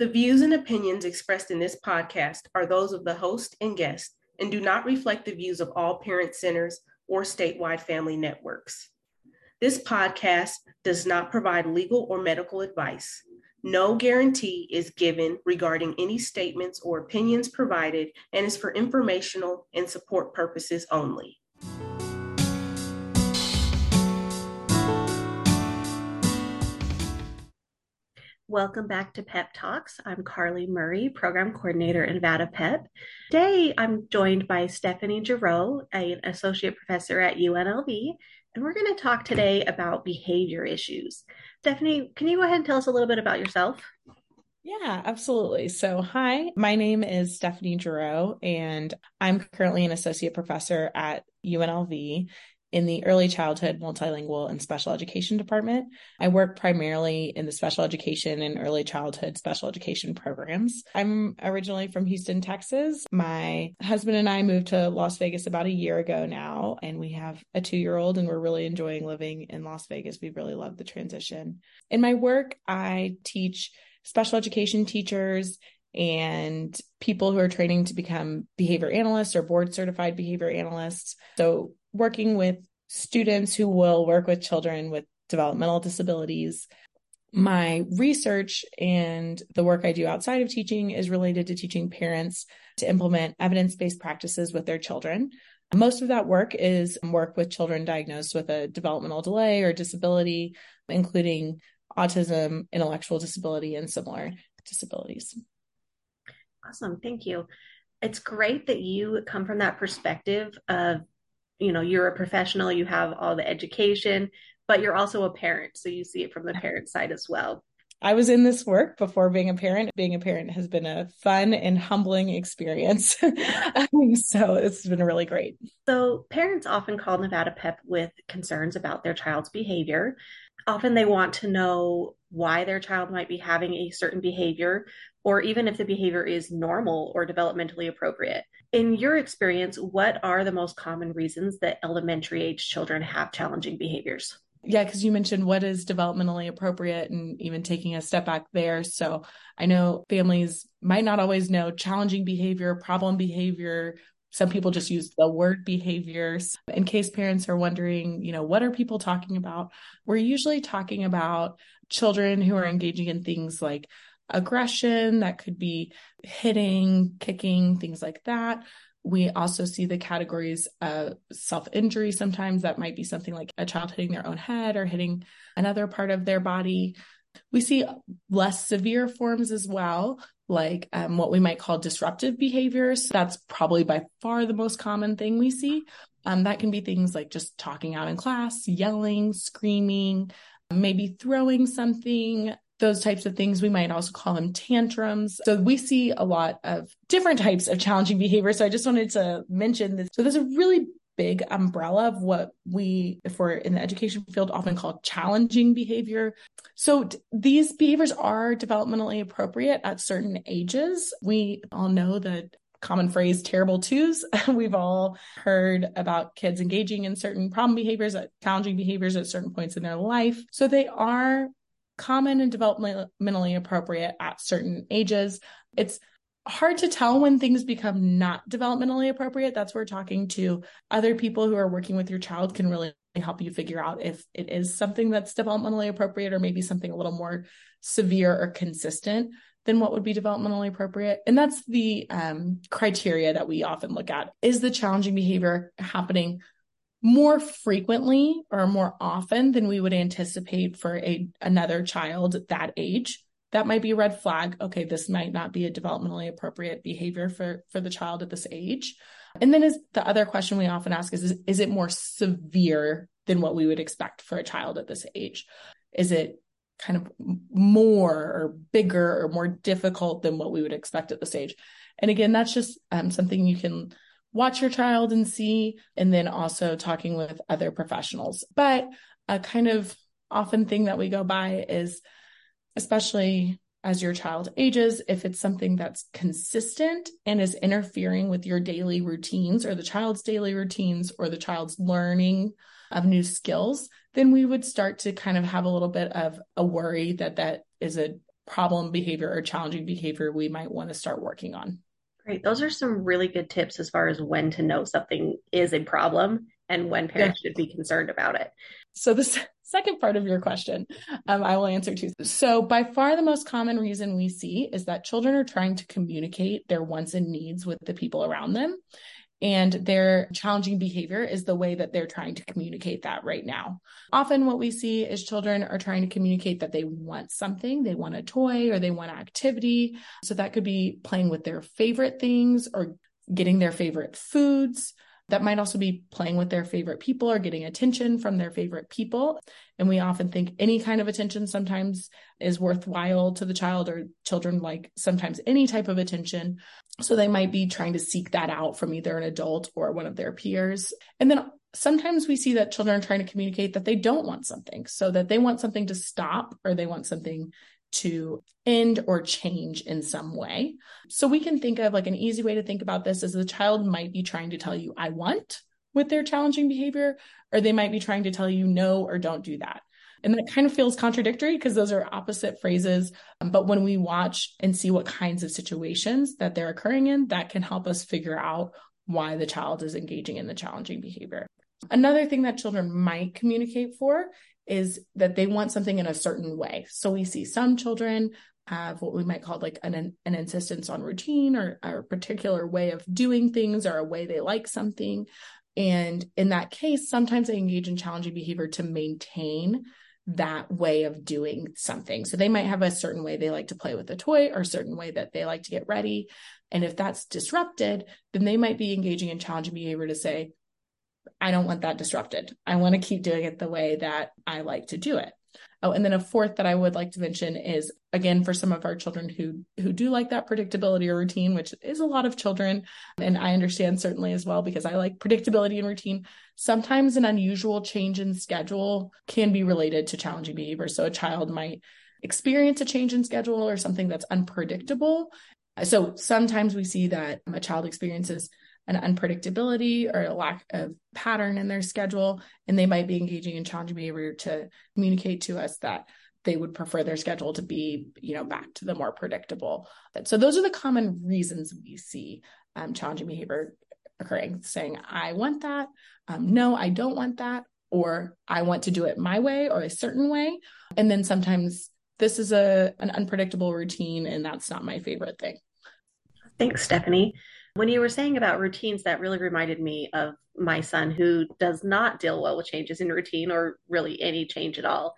The views and opinions expressed in this podcast are those of the host and guest and do not reflect the views of all parent centers or statewide family networks. This podcast does not provide legal or medical advice. No guarantee is given regarding any statements or opinions provided and is for informational and support purposes only. Welcome back to Pep Talks. I'm Carly Murray, Program Coordinator Nevada PEP. Today, I'm joined by Stephanie Gerow, an Associate Professor at UNLV, and we're going to talk today about behavior issues. Stephanie, can you go ahead and tell us a little bit about yourself? Yeah, absolutely. So, hi, my name is Stephanie Gerow, and I'm currently an associate professor at UNLV in the early childhood multilingual and special education department. I work primarily in the special education and early childhood special education programs. I'm originally from Houston, Texas. My husband and I moved to Las Vegas about a year ago now, and we have a two year old, and we're really enjoying living in Las Vegas. We really love the transition. In my work, I teach special education teachers and people who are training to become behavior analysts or board certified behavior analysts. So working with students who will work with children with developmental disabilities. My research and the work I do outside of teaching is related to teaching parents to implement evidence based practices with their children. Most of that work is work with children diagnosed with a developmental delay or disability, including autism, intellectual disability, and similar disabilities. Awesome. Thank you. It's great that you come from that perspective of you know you're a professional you have all the education but you're also a parent so you see it from the parent side as well I was in this work before being a parent. Being a parent has been a fun and humbling experience. so it's been really great. So, parents often call Nevada PEP with concerns about their child's behavior. Often they want to know why their child might be having a certain behavior, or even if the behavior is normal or developmentally appropriate. In your experience, what are the most common reasons that elementary age children have challenging behaviors? Yeah, because you mentioned what is developmentally appropriate and even taking a step back there. So I know families might not always know challenging behavior, problem behavior. Some people just use the word behaviors. In case parents are wondering, you know, what are people talking about? We're usually talking about children who are engaging in things like aggression, that could be hitting, kicking, things like that. We also see the categories of self injury. Sometimes that might be something like a child hitting their own head or hitting another part of their body. We see less severe forms as well, like um, what we might call disruptive behaviors. That's probably by far the most common thing we see. Um, that can be things like just talking out in class, yelling, screaming, maybe throwing something, those types of things. We might also call them tantrums. So we see a lot of different types of challenging behavior. So I just wanted to mention this. So there's a really big umbrella of what we, if we're in the education field, often call challenging behavior. So these behaviors are developmentally appropriate at certain ages. We all know that common phrase terrible twos. We've all heard about kids engaging in certain problem behaviors, challenging behaviors at certain points in their life. So they are common and developmentally appropriate at certain ages. It's hard to tell when things become not developmentally appropriate. That's where talking to other people who are working with your child can really help you figure out if it is something that's developmentally appropriate or maybe something a little more severe or consistent than what would be developmentally appropriate. And that's the um, criteria that we often look at. Is the challenging behavior happening more frequently or more often than we would anticipate for a another child that age that might be a red flag. Okay this might not be a developmentally appropriate behavior for for the child at this age. And then is the other question we often ask is, is is it more severe than what we would expect for a child at this age? Is it kind of more or bigger or more difficult than what we would expect at this age? And again that's just um, something you can watch your child and see, and then also talking with other professionals. But a kind of often thing that we go by is, especially as your child ages, if it's something that's consistent and is interfering with your daily routines or the child's daily routines or the child's learning of new skills, then we would start to kind of have a little bit of a worry that that is a problem behavior or challenging behavior we might want to start working on. Great. Those are some really good tips as far as when to know something is a problem and when parents yeah. should be concerned about it. So the second part of your question, um, I will answer too. So by far the most common reason we see is that children are trying to communicate their wants and needs with the people around them. And their challenging behavior is the way that they're trying to communicate that right now. Often, what we see is children are trying to communicate that they want something, they want a toy or they want activity. So that could be playing with their favorite things or getting their favorite foods. That might also be playing with their favorite people or getting attention from their favorite people. And we often think any kind of attention sometimes is worthwhile to the child, or children like sometimes any type of attention. So they might be trying to seek that out from either an adult or one of their peers. And then sometimes we see that children are trying to communicate that they don't want something, so that they want something to stop or they want something to end or change in some way. So we can think of like an easy way to think about this is the child might be trying to tell you, I want with their challenging behavior, or they might be trying to tell you no or don't do that. And that kind of feels contradictory because those are opposite phrases. But when we watch and see what kinds of situations that they're occurring in, that can help us figure out why the child is engaging in the challenging behavior. Another thing that children might communicate for is that they want something in a certain way. So we see some children have what we might call like an, an insistence on routine or, or a particular way of doing things or a way they like something. And in that case, sometimes they engage in challenging behavior to maintain that way of doing something. So they might have a certain way they like to play with a toy or a certain way that they like to get ready. And if that's disrupted, then they might be engaging in challenging behavior to say, I don't want that disrupted. I want to keep doing it the way that I like to do it. Oh, and then a fourth that I would like to mention is again for some of our children who who do like that predictability or routine, which is a lot of children, and I understand certainly as well because I like predictability and routine. Sometimes an unusual change in schedule can be related to challenging behavior. So a child might experience a change in schedule or something that's unpredictable. So sometimes we see that a child experiences an unpredictability or a lack of pattern in their schedule. And they might be engaging in challenging behavior to communicate to us that they would prefer their schedule to be, you know, back to the more predictable. So those are the common reasons we see um, challenging behavior occurring, saying, I want that. Um, no, I don't want that. Or I want to do it my way or a certain way. And then sometimes this is a an unpredictable routine and that's not my favorite thing. Thanks, Stephanie. When you were saying about routines, that really reminded me of my son who does not deal well with changes in routine or really any change at all.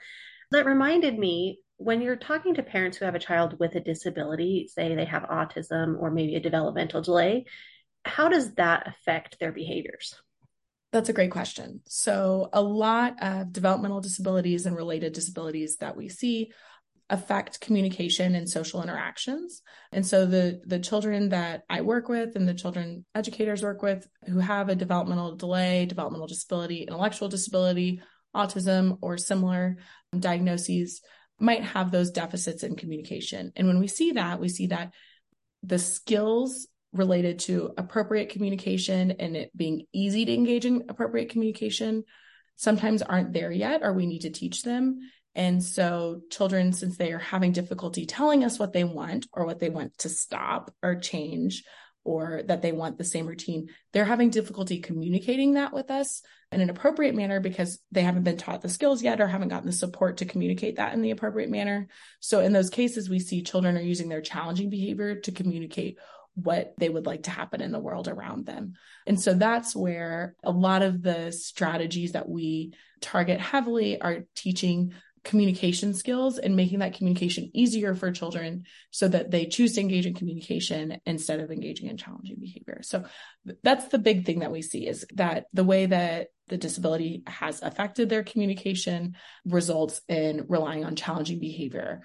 That reminded me when you're talking to parents who have a child with a disability, say they have autism or maybe a developmental delay, how does that affect their behaviors? That's a great question. So, a lot of developmental disabilities and related disabilities that we see affect communication and social interactions. And so the the children that I work with and the children educators work with who have a developmental delay, developmental disability, intellectual disability, autism or similar diagnoses might have those deficits in communication. And when we see that, we see that the skills related to appropriate communication and it being easy to engage in appropriate communication sometimes aren't there yet or we need to teach them and so, children, since they are having difficulty telling us what they want or what they want to stop or change, or that they want the same routine, they're having difficulty communicating that with us in an appropriate manner because they haven't been taught the skills yet or haven't gotten the support to communicate that in the appropriate manner. So, in those cases, we see children are using their challenging behavior to communicate what they would like to happen in the world around them. And so that's where a lot of the strategies that we target heavily are teaching communication skills and making that communication easier for children so that they choose to engage in communication instead of engaging in challenging behavior. So that's the big thing that we see is that the way that the disability has affected their communication results in relying on challenging behavior.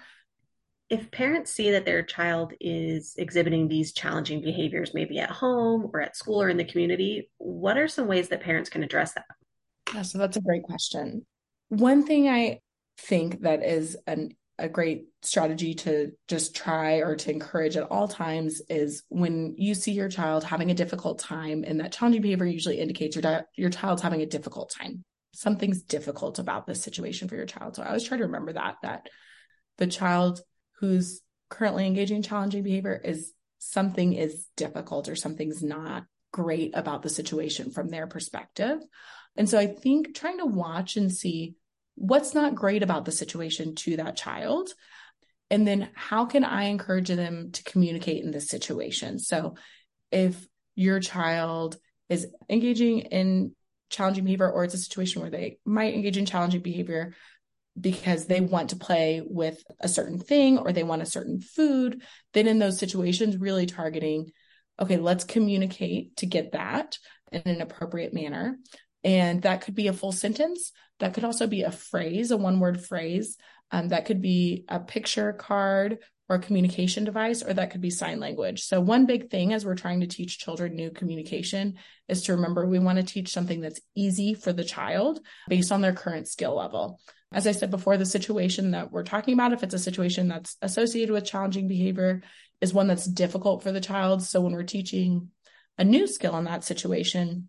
If parents see that their child is exhibiting these challenging behaviors, maybe at home or at school or in the community, what are some ways that parents can address that? Yeah, so that's a great question. One thing I think that is an a great strategy to just try or to encourage at all times is when you see your child having a difficult time and that challenging behavior usually indicates your di- your child's having a difficult time something's difficult about this situation for your child so i always try to remember that that the child who's currently engaging in challenging behavior is something is difficult or something's not great about the situation from their perspective. And so I think trying to watch and see what's not great about the situation to that child. And then how can I encourage them to communicate in this situation? So if your child is engaging in challenging behavior or it's a situation where they might engage in challenging behavior because they want to play with a certain thing or they want a certain food, then in those situations, really targeting, okay, let's communicate to get that in an appropriate manner. And that could be a full sentence. That could also be a phrase, a one word phrase. Um, that could be a picture card or a communication device, or that could be sign language. So, one big thing as we're trying to teach children new communication is to remember we want to teach something that's easy for the child based on their current skill level. As I said before, the situation that we're talking about, if it's a situation that's associated with challenging behavior, is one that's difficult for the child. So, when we're teaching a new skill in that situation,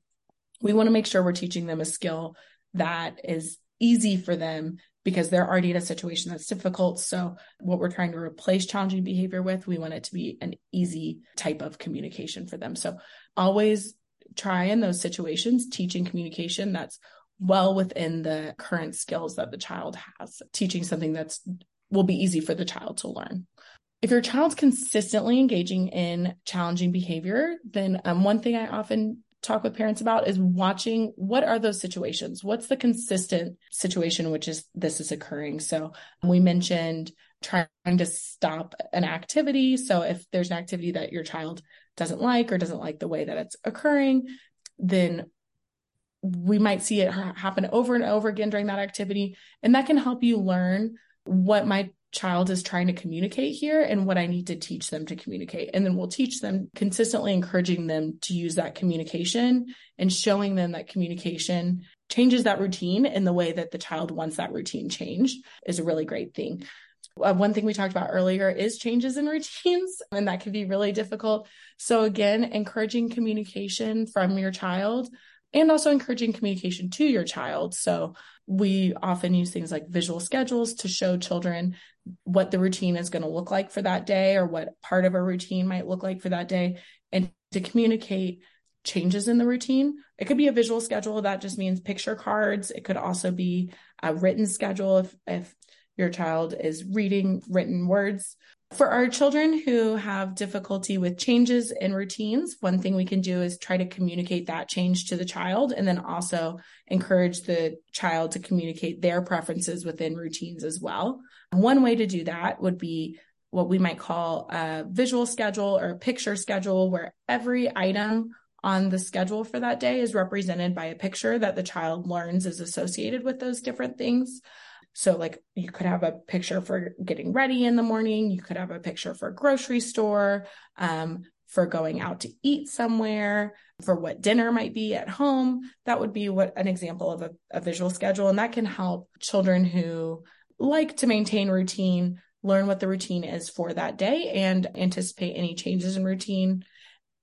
we want to make sure we're teaching them a skill that is easy for them because they're already in a situation that's difficult. So, what we're trying to replace challenging behavior with, we want it to be an easy type of communication for them. So, always try in those situations teaching communication that's well within the current skills that the child has, teaching something that's will be easy for the child to learn. If your child's consistently engaging in challenging behavior, then um, one thing I often talk with parents about is watching what are those situations? What's the consistent situation which is this is occurring? So we mentioned trying to stop an activity. So if there's an activity that your child doesn't like or doesn't like the way that it's occurring, then we might see it happen over and over again during that activity. And that can help you learn what my child is trying to communicate here and what I need to teach them to communicate. And then we'll teach them consistently encouraging them to use that communication and showing them that communication changes that routine in the way that the child wants that routine changed is a really great thing. Uh, one thing we talked about earlier is changes in routines, and that can be really difficult. So, again, encouraging communication from your child and also encouraging communication to your child. So, we often use things like visual schedules to show children what the routine is going to look like for that day or what part of a routine might look like for that day and to communicate changes in the routine. It could be a visual schedule that just means picture cards. It could also be a written schedule if, if your child is reading written words. For our children who have difficulty with changes in routines, one thing we can do is try to communicate that change to the child and then also encourage the child to communicate their preferences within routines as well. One way to do that would be what we might call a visual schedule or a picture schedule where every item on the schedule for that day is represented by a picture that the child learns is associated with those different things. So, like, you could have a picture for getting ready in the morning, you could have a picture for grocery store, um, for going out to eat somewhere, for what dinner might be at home. That would be what an example of a, a visual schedule. And that can help children who like to maintain routine learn what the routine is for that day and anticipate any changes in routine.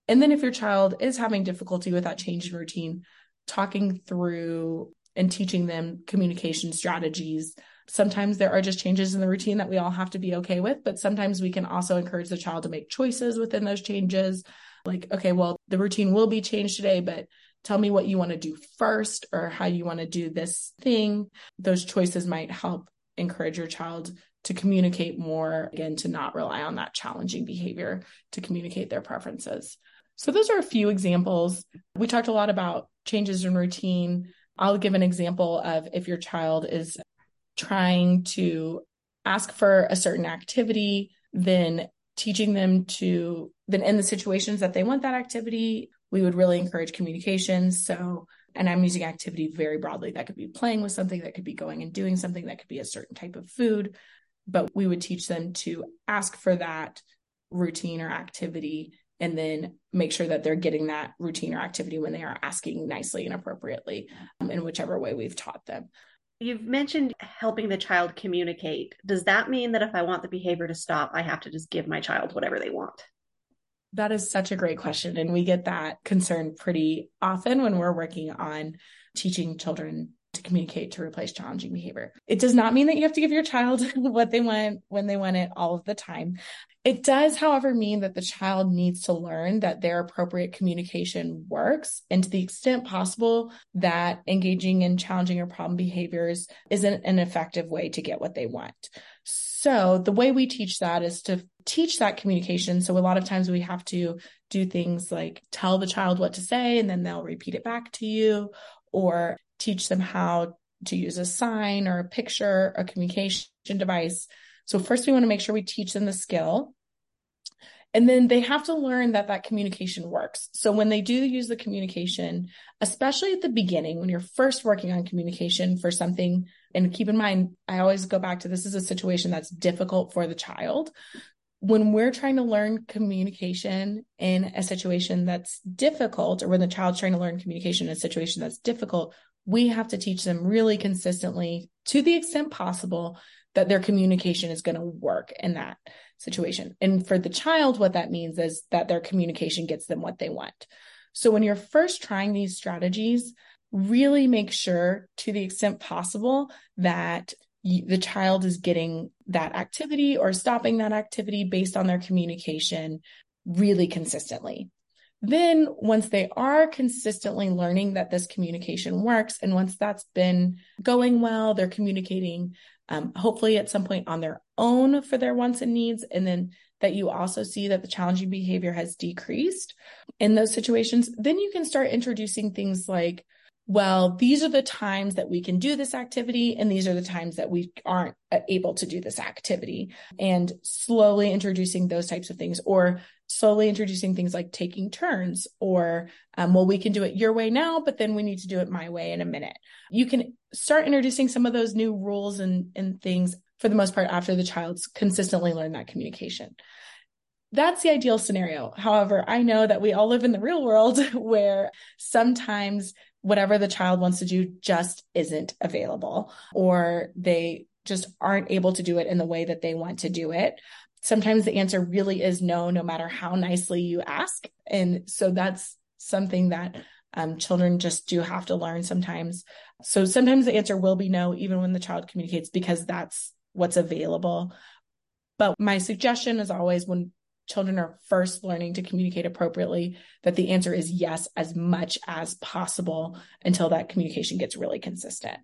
And then if your child is having difficulty with that change in routine, talking through and teaching them communication strategies. Sometimes there are just changes in the routine that we all have to be okay with, but sometimes we can also encourage the child to make choices within those changes. Like, okay, well, the routine will be changed today, but tell me what you want to do first or how you want to do this thing. Those choices might help encourage your child to communicate more, again, to not rely on that challenging behavior to communicate their preferences. So, those are a few examples. We talked a lot about changes in routine. I'll give an example of if your child is trying to ask for a certain activity, then teaching them to, then in the situations that they want that activity, we would really encourage communication. So, and I'm using activity very broadly. That could be playing with something, that could be going and doing something, that could be a certain type of food. But we would teach them to ask for that routine or activity and then make sure that they're getting that routine or activity when they are asking nicely and appropriately um, in whichever way we've taught them. You've mentioned helping the child communicate. Does that mean that if I want the behavior to stop, I have to just give my child whatever they want? That is such a great question. And we get that concern pretty often when we're working on teaching children to communicate to replace challenging behavior. It does not mean that you have to give your child what they want when they want it all of the time. It does, however, mean that the child needs to learn that their appropriate communication works and to the extent possible that engaging in challenging or problem behaviors isn't an effective way to get what they want. So the way we teach that is to teach that communication. So a lot of times we have to do things like tell the child what to say and then they'll repeat it back to you or teach them how to use a sign or a picture, a communication device. So first we want to make sure we teach them the skill. And then they have to learn that that communication works. So when they do use the communication, especially at the beginning, when you're first working on communication for something, and keep in mind, I always go back to this is a situation that's difficult for the child. When we're trying to learn communication in a situation that's difficult, or when the child's trying to learn communication in a situation that's difficult, we have to teach them really consistently to the extent possible that their communication is going to work in that situation. And for the child, what that means is that their communication gets them what they want. So when you're first trying these strategies, really make sure to the extent possible that the child is getting that activity or stopping that activity based on their communication really consistently. Then, once they are consistently learning that this communication works, and once that's been going well, they're communicating um, hopefully at some point on their own for their wants and needs, and then that you also see that the challenging behavior has decreased in those situations, then you can start introducing things like well, these are the times that we can do this activity, and these are the times that we aren't uh, able to do this activity, and slowly introducing those types of things, or slowly introducing things like taking turns, or, um, well, we can do it your way now, but then we need to do it my way in a minute. You can start introducing some of those new rules and, and things for the most part after the child's consistently learned that communication that's the ideal scenario. However, I know that we all live in the real world where sometimes whatever the child wants to do just isn't available or they just aren't able to do it in the way that they want to do it. Sometimes the answer really is no, no matter how nicely you ask. And so that's something that um, children just do have to learn sometimes. So sometimes the answer will be no, even when the child communicates, because that's what's available. But my suggestion is always when children are first learning to communicate appropriately, that the answer is yes as much as possible until that communication gets really consistent.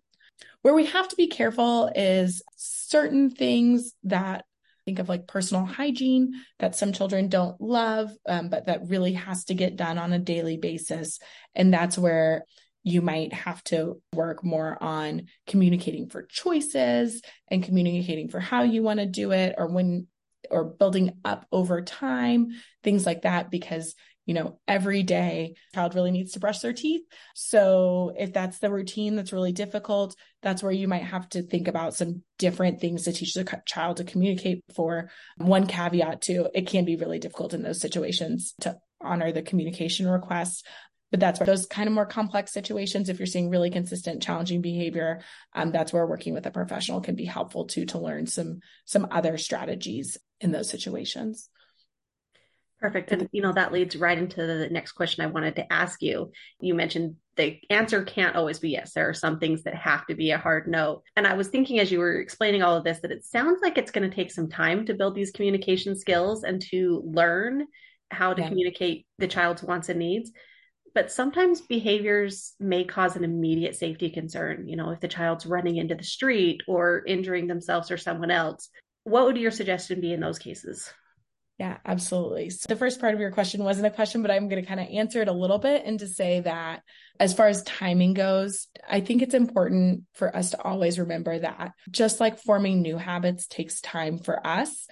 Where we have to be careful is certain things that think of like personal hygiene that some children don't love, um, but that really has to get done on a daily basis. And that's where you might have to work more on communicating for choices and communicating for how you want to do it or when or building up over time, things like that, because you know, every day child really needs to brush their teeth. So if that's the routine that's really difficult, that's where you might have to think about some different things to teach the child to communicate for. One caveat too, it can be really difficult in those situations to honor the communication requests. But that's where those kind of more complex situations, if you're seeing really consistent, challenging behavior, um, that's where working with a professional can be helpful too to learn some some other strategies in those situations. Perfect. And, you know, that leads right into the next question I wanted to ask you. You mentioned the answer can't always be yes. There are some things that have to be a hard no. And I was thinking as you were explaining all of this that it sounds like it's going to take some time to build these communication skills and to learn how to yeah. communicate the child's wants and needs. But sometimes behaviors may cause an immediate safety concern. You know, if the child's running into the street or injuring themselves or someone else, what would your suggestion be in those cases? Yeah, absolutely. So the first part of your question wasn't a question, but I'm going to kind of answer it a little bit and to say that as far as timing goes, I think it's important for us to always remember that just like forming new habits takes time for us,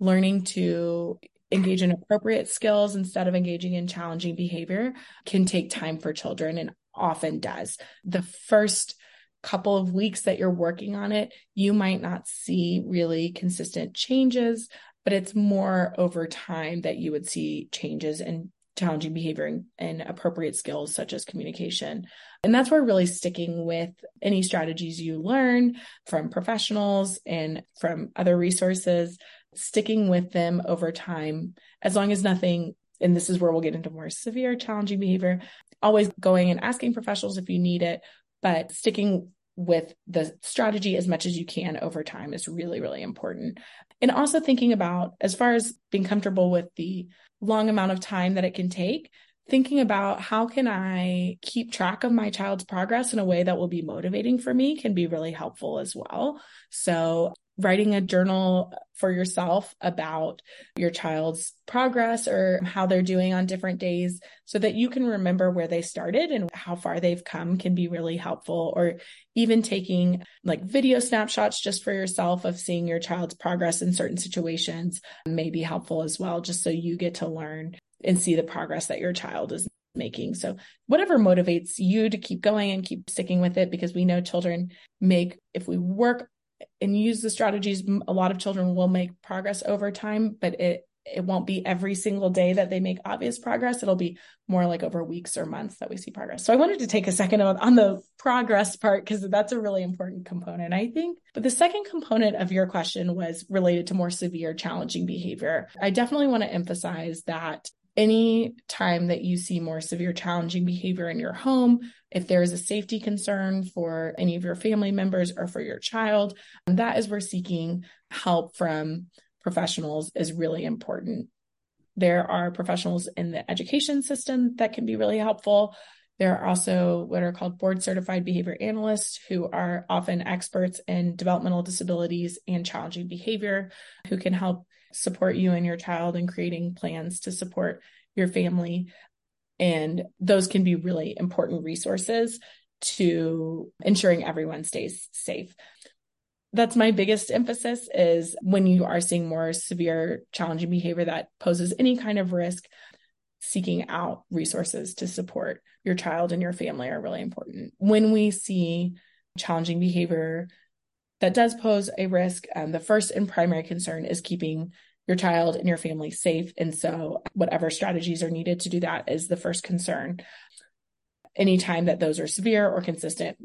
learning to engage in appropriate skills instead of engaging in challenging behavior can take time for children and often does. The first couple of weeks that you're working on it, you might not see really consistent changes, but it's more over time that you would see changes in challenging behavior and, and, appropriate skills such as communication. And that's where really sticking with any strategies you learn from professionals and from other resources, sticking with them over time, as long as nothing, and this is where we'll get into more severe challenging behavior, always going and asking professionals if you need it but sticking with the strategy as much as you can over time is really, really important. And also thinking about, as far as being comfortable with the long amount of time that it can take, thinking about how can I keep track of my child's progress in a way that will be motivating for me can be really helpful as well. So writing a journal for yourself about your child's progress or how they're doing on different days so that you can remember where they started and how far they've come can be really helpful or even taking like video snapshots just for yourself of seeing your child's progress in certain situations may be helpful as well just so you get to learn and see the progress that your child is making. So whatever motivates you to keep going and keep sticking with it because we know children make if we work and use the strategies a lot of children will make progress over time but it it won't be every single day that they make obvious progress. It'll be more like over weeks or months that we see progress. So i wanted to take a second on, on the progress part because that's a really important component i think. But the second component of your question was related to more severe challenging behavior. I definitely want to emphasize that any time that you see more severe challenging behavior in your home, if there is a safety concern for any of your family members or for your child, that is where seeking help from professionals is really important. There are professionals in the education system that can be really helpful. There are also what are called board certified behavior analysts who are often experts in developmental disabilities and challenging behavior who can help support you and your child in creating plans to support your family. And those can be really important resources to ensuring everyone stays safe. That's my biggest emphasis is when you are seeing more severe challenging behavior that poses any kind of risk, seeking out resources to support your child and your family are really important. When we see challenging behavior that does pose a risk, um, the first and primary concern is keeping your child and your family safe. And so, whatever strategies are needed to do that is the first concern. Anytime that those are severe or consistent,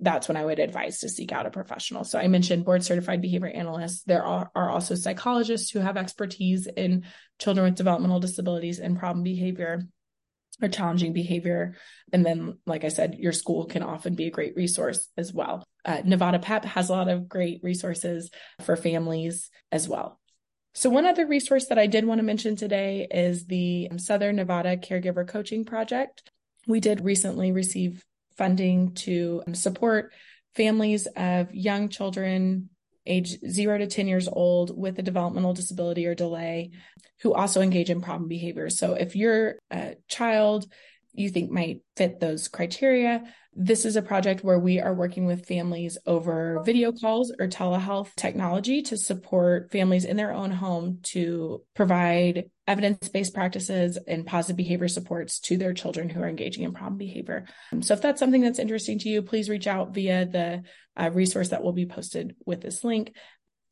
that's when I would advise to seek out a professional. So I mentioned board certified behavior analysts. There are, are, also psychologists who have expertise in children with developmental disabilities and problem behavior or challenging behavior. And then, like I said, your school can often be a great resource as well. Uh, Nevada PEP has a lot of great resources for families as well. So, one other resource that I did want to mention today is the um, Southern Nevada Caregiver Coaching Project. We did recently receive funding to um, support families of young children age zero to 10 years old with a developmental disability or delay who also engage in problem behaviors. So, if your child you think might fit those criteria, this is a project where we are working with families over video calls or telehealth technology to support families in their own home to provide evidence based practices and positive behavior supports to their children who are engaging in problem behavior. So, if that's something that's interesting to you, please reach out via the uh, resource that will be posted with this link.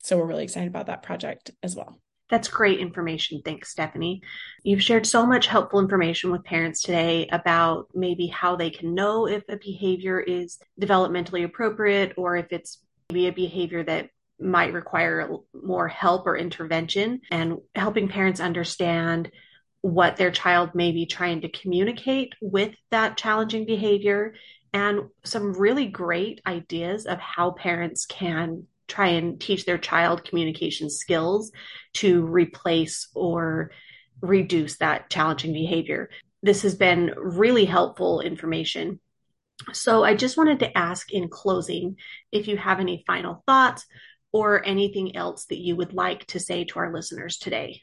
So, we're really excited about that project as well. That's great information. Thanks, Stephanie. You've shared so much helpful information with parents today about maybe how they can know if a behavior is developmentally appropriate or if it's maybe a behavior that might require more help or intervention and helping parents understand what their child may be trying to communicate with that challenging behavior and some really great ideas of how parents can try and teach their child communication skills to replace or reduce that challenging behavior. This has been really helpful information. So, I just wanted to ask in closing if you have any final thoughts or anything else that you would like to say to our listeners today.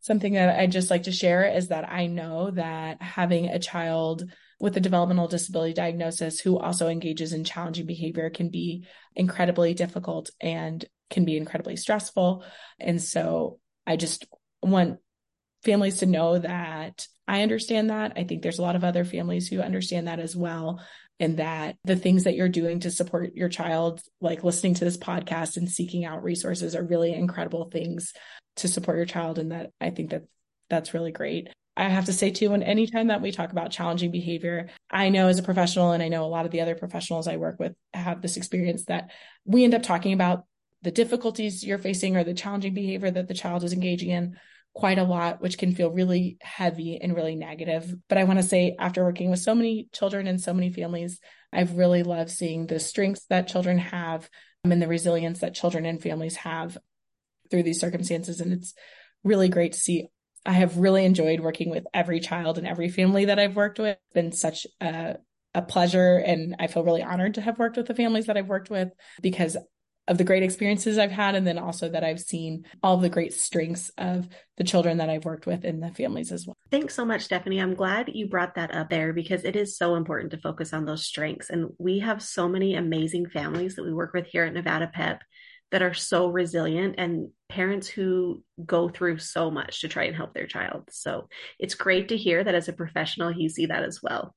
Something that I'd just like to share is that I know that having a child with a developmental disability diagnosis who also engages in challenging behavior can be incredibly difficult and can be incredibly stressful. And so I just want families to know that I understand that. I think there's a lot of other families who understand that as well. And that the things that you're doing to support your child, like listening to this podcast and seeking out resources, are really incredible things to support your child. And that I think that that's really great. I have to say too, when anytime that we talk about challenging behavior, I know as a professional, and I know a lot of the other professionals I work with have this experience that we end up talking about the difficulties you're facing or the challenging behavior that the child is engaging in quite a lot, which can feel really heavy and really negative. But I want to say, after working with so many children and so many families, I've really loved seeing the strengths that children have and the resilience that children and families have through these circumstances. And it's really great to see. I have really enjoyed working with every child and every family that I've worked with. It's been such a, a pleasure. And I feel really honored to have worked with the families that I've worked with because of the great experiences I've had. And then also that I've seen all the great strengths of the children that I've worked with and the families as well. Thanks so much, Stephanie. I'm glad you brought that up there because it is so important to focus on those strengths. And we have so many amazing families that we work with here at Nevada PEP that are so resilient and parents who go through so much to try and help their child. So it's great to hear that as a professional, you see that as well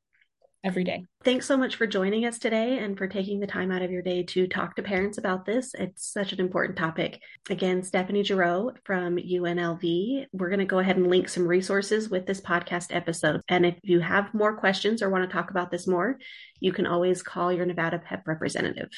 every day. Thanks so much for joining us today and for taking the time out of your day to talk to parents about this. It's such an important topic. Again, Stephanie Gerow from UNLV. We're going to go ahead and link some resources with this podcast episode. And if you have more questions or want to talk about this more, you can always call your Nevada PEP representative.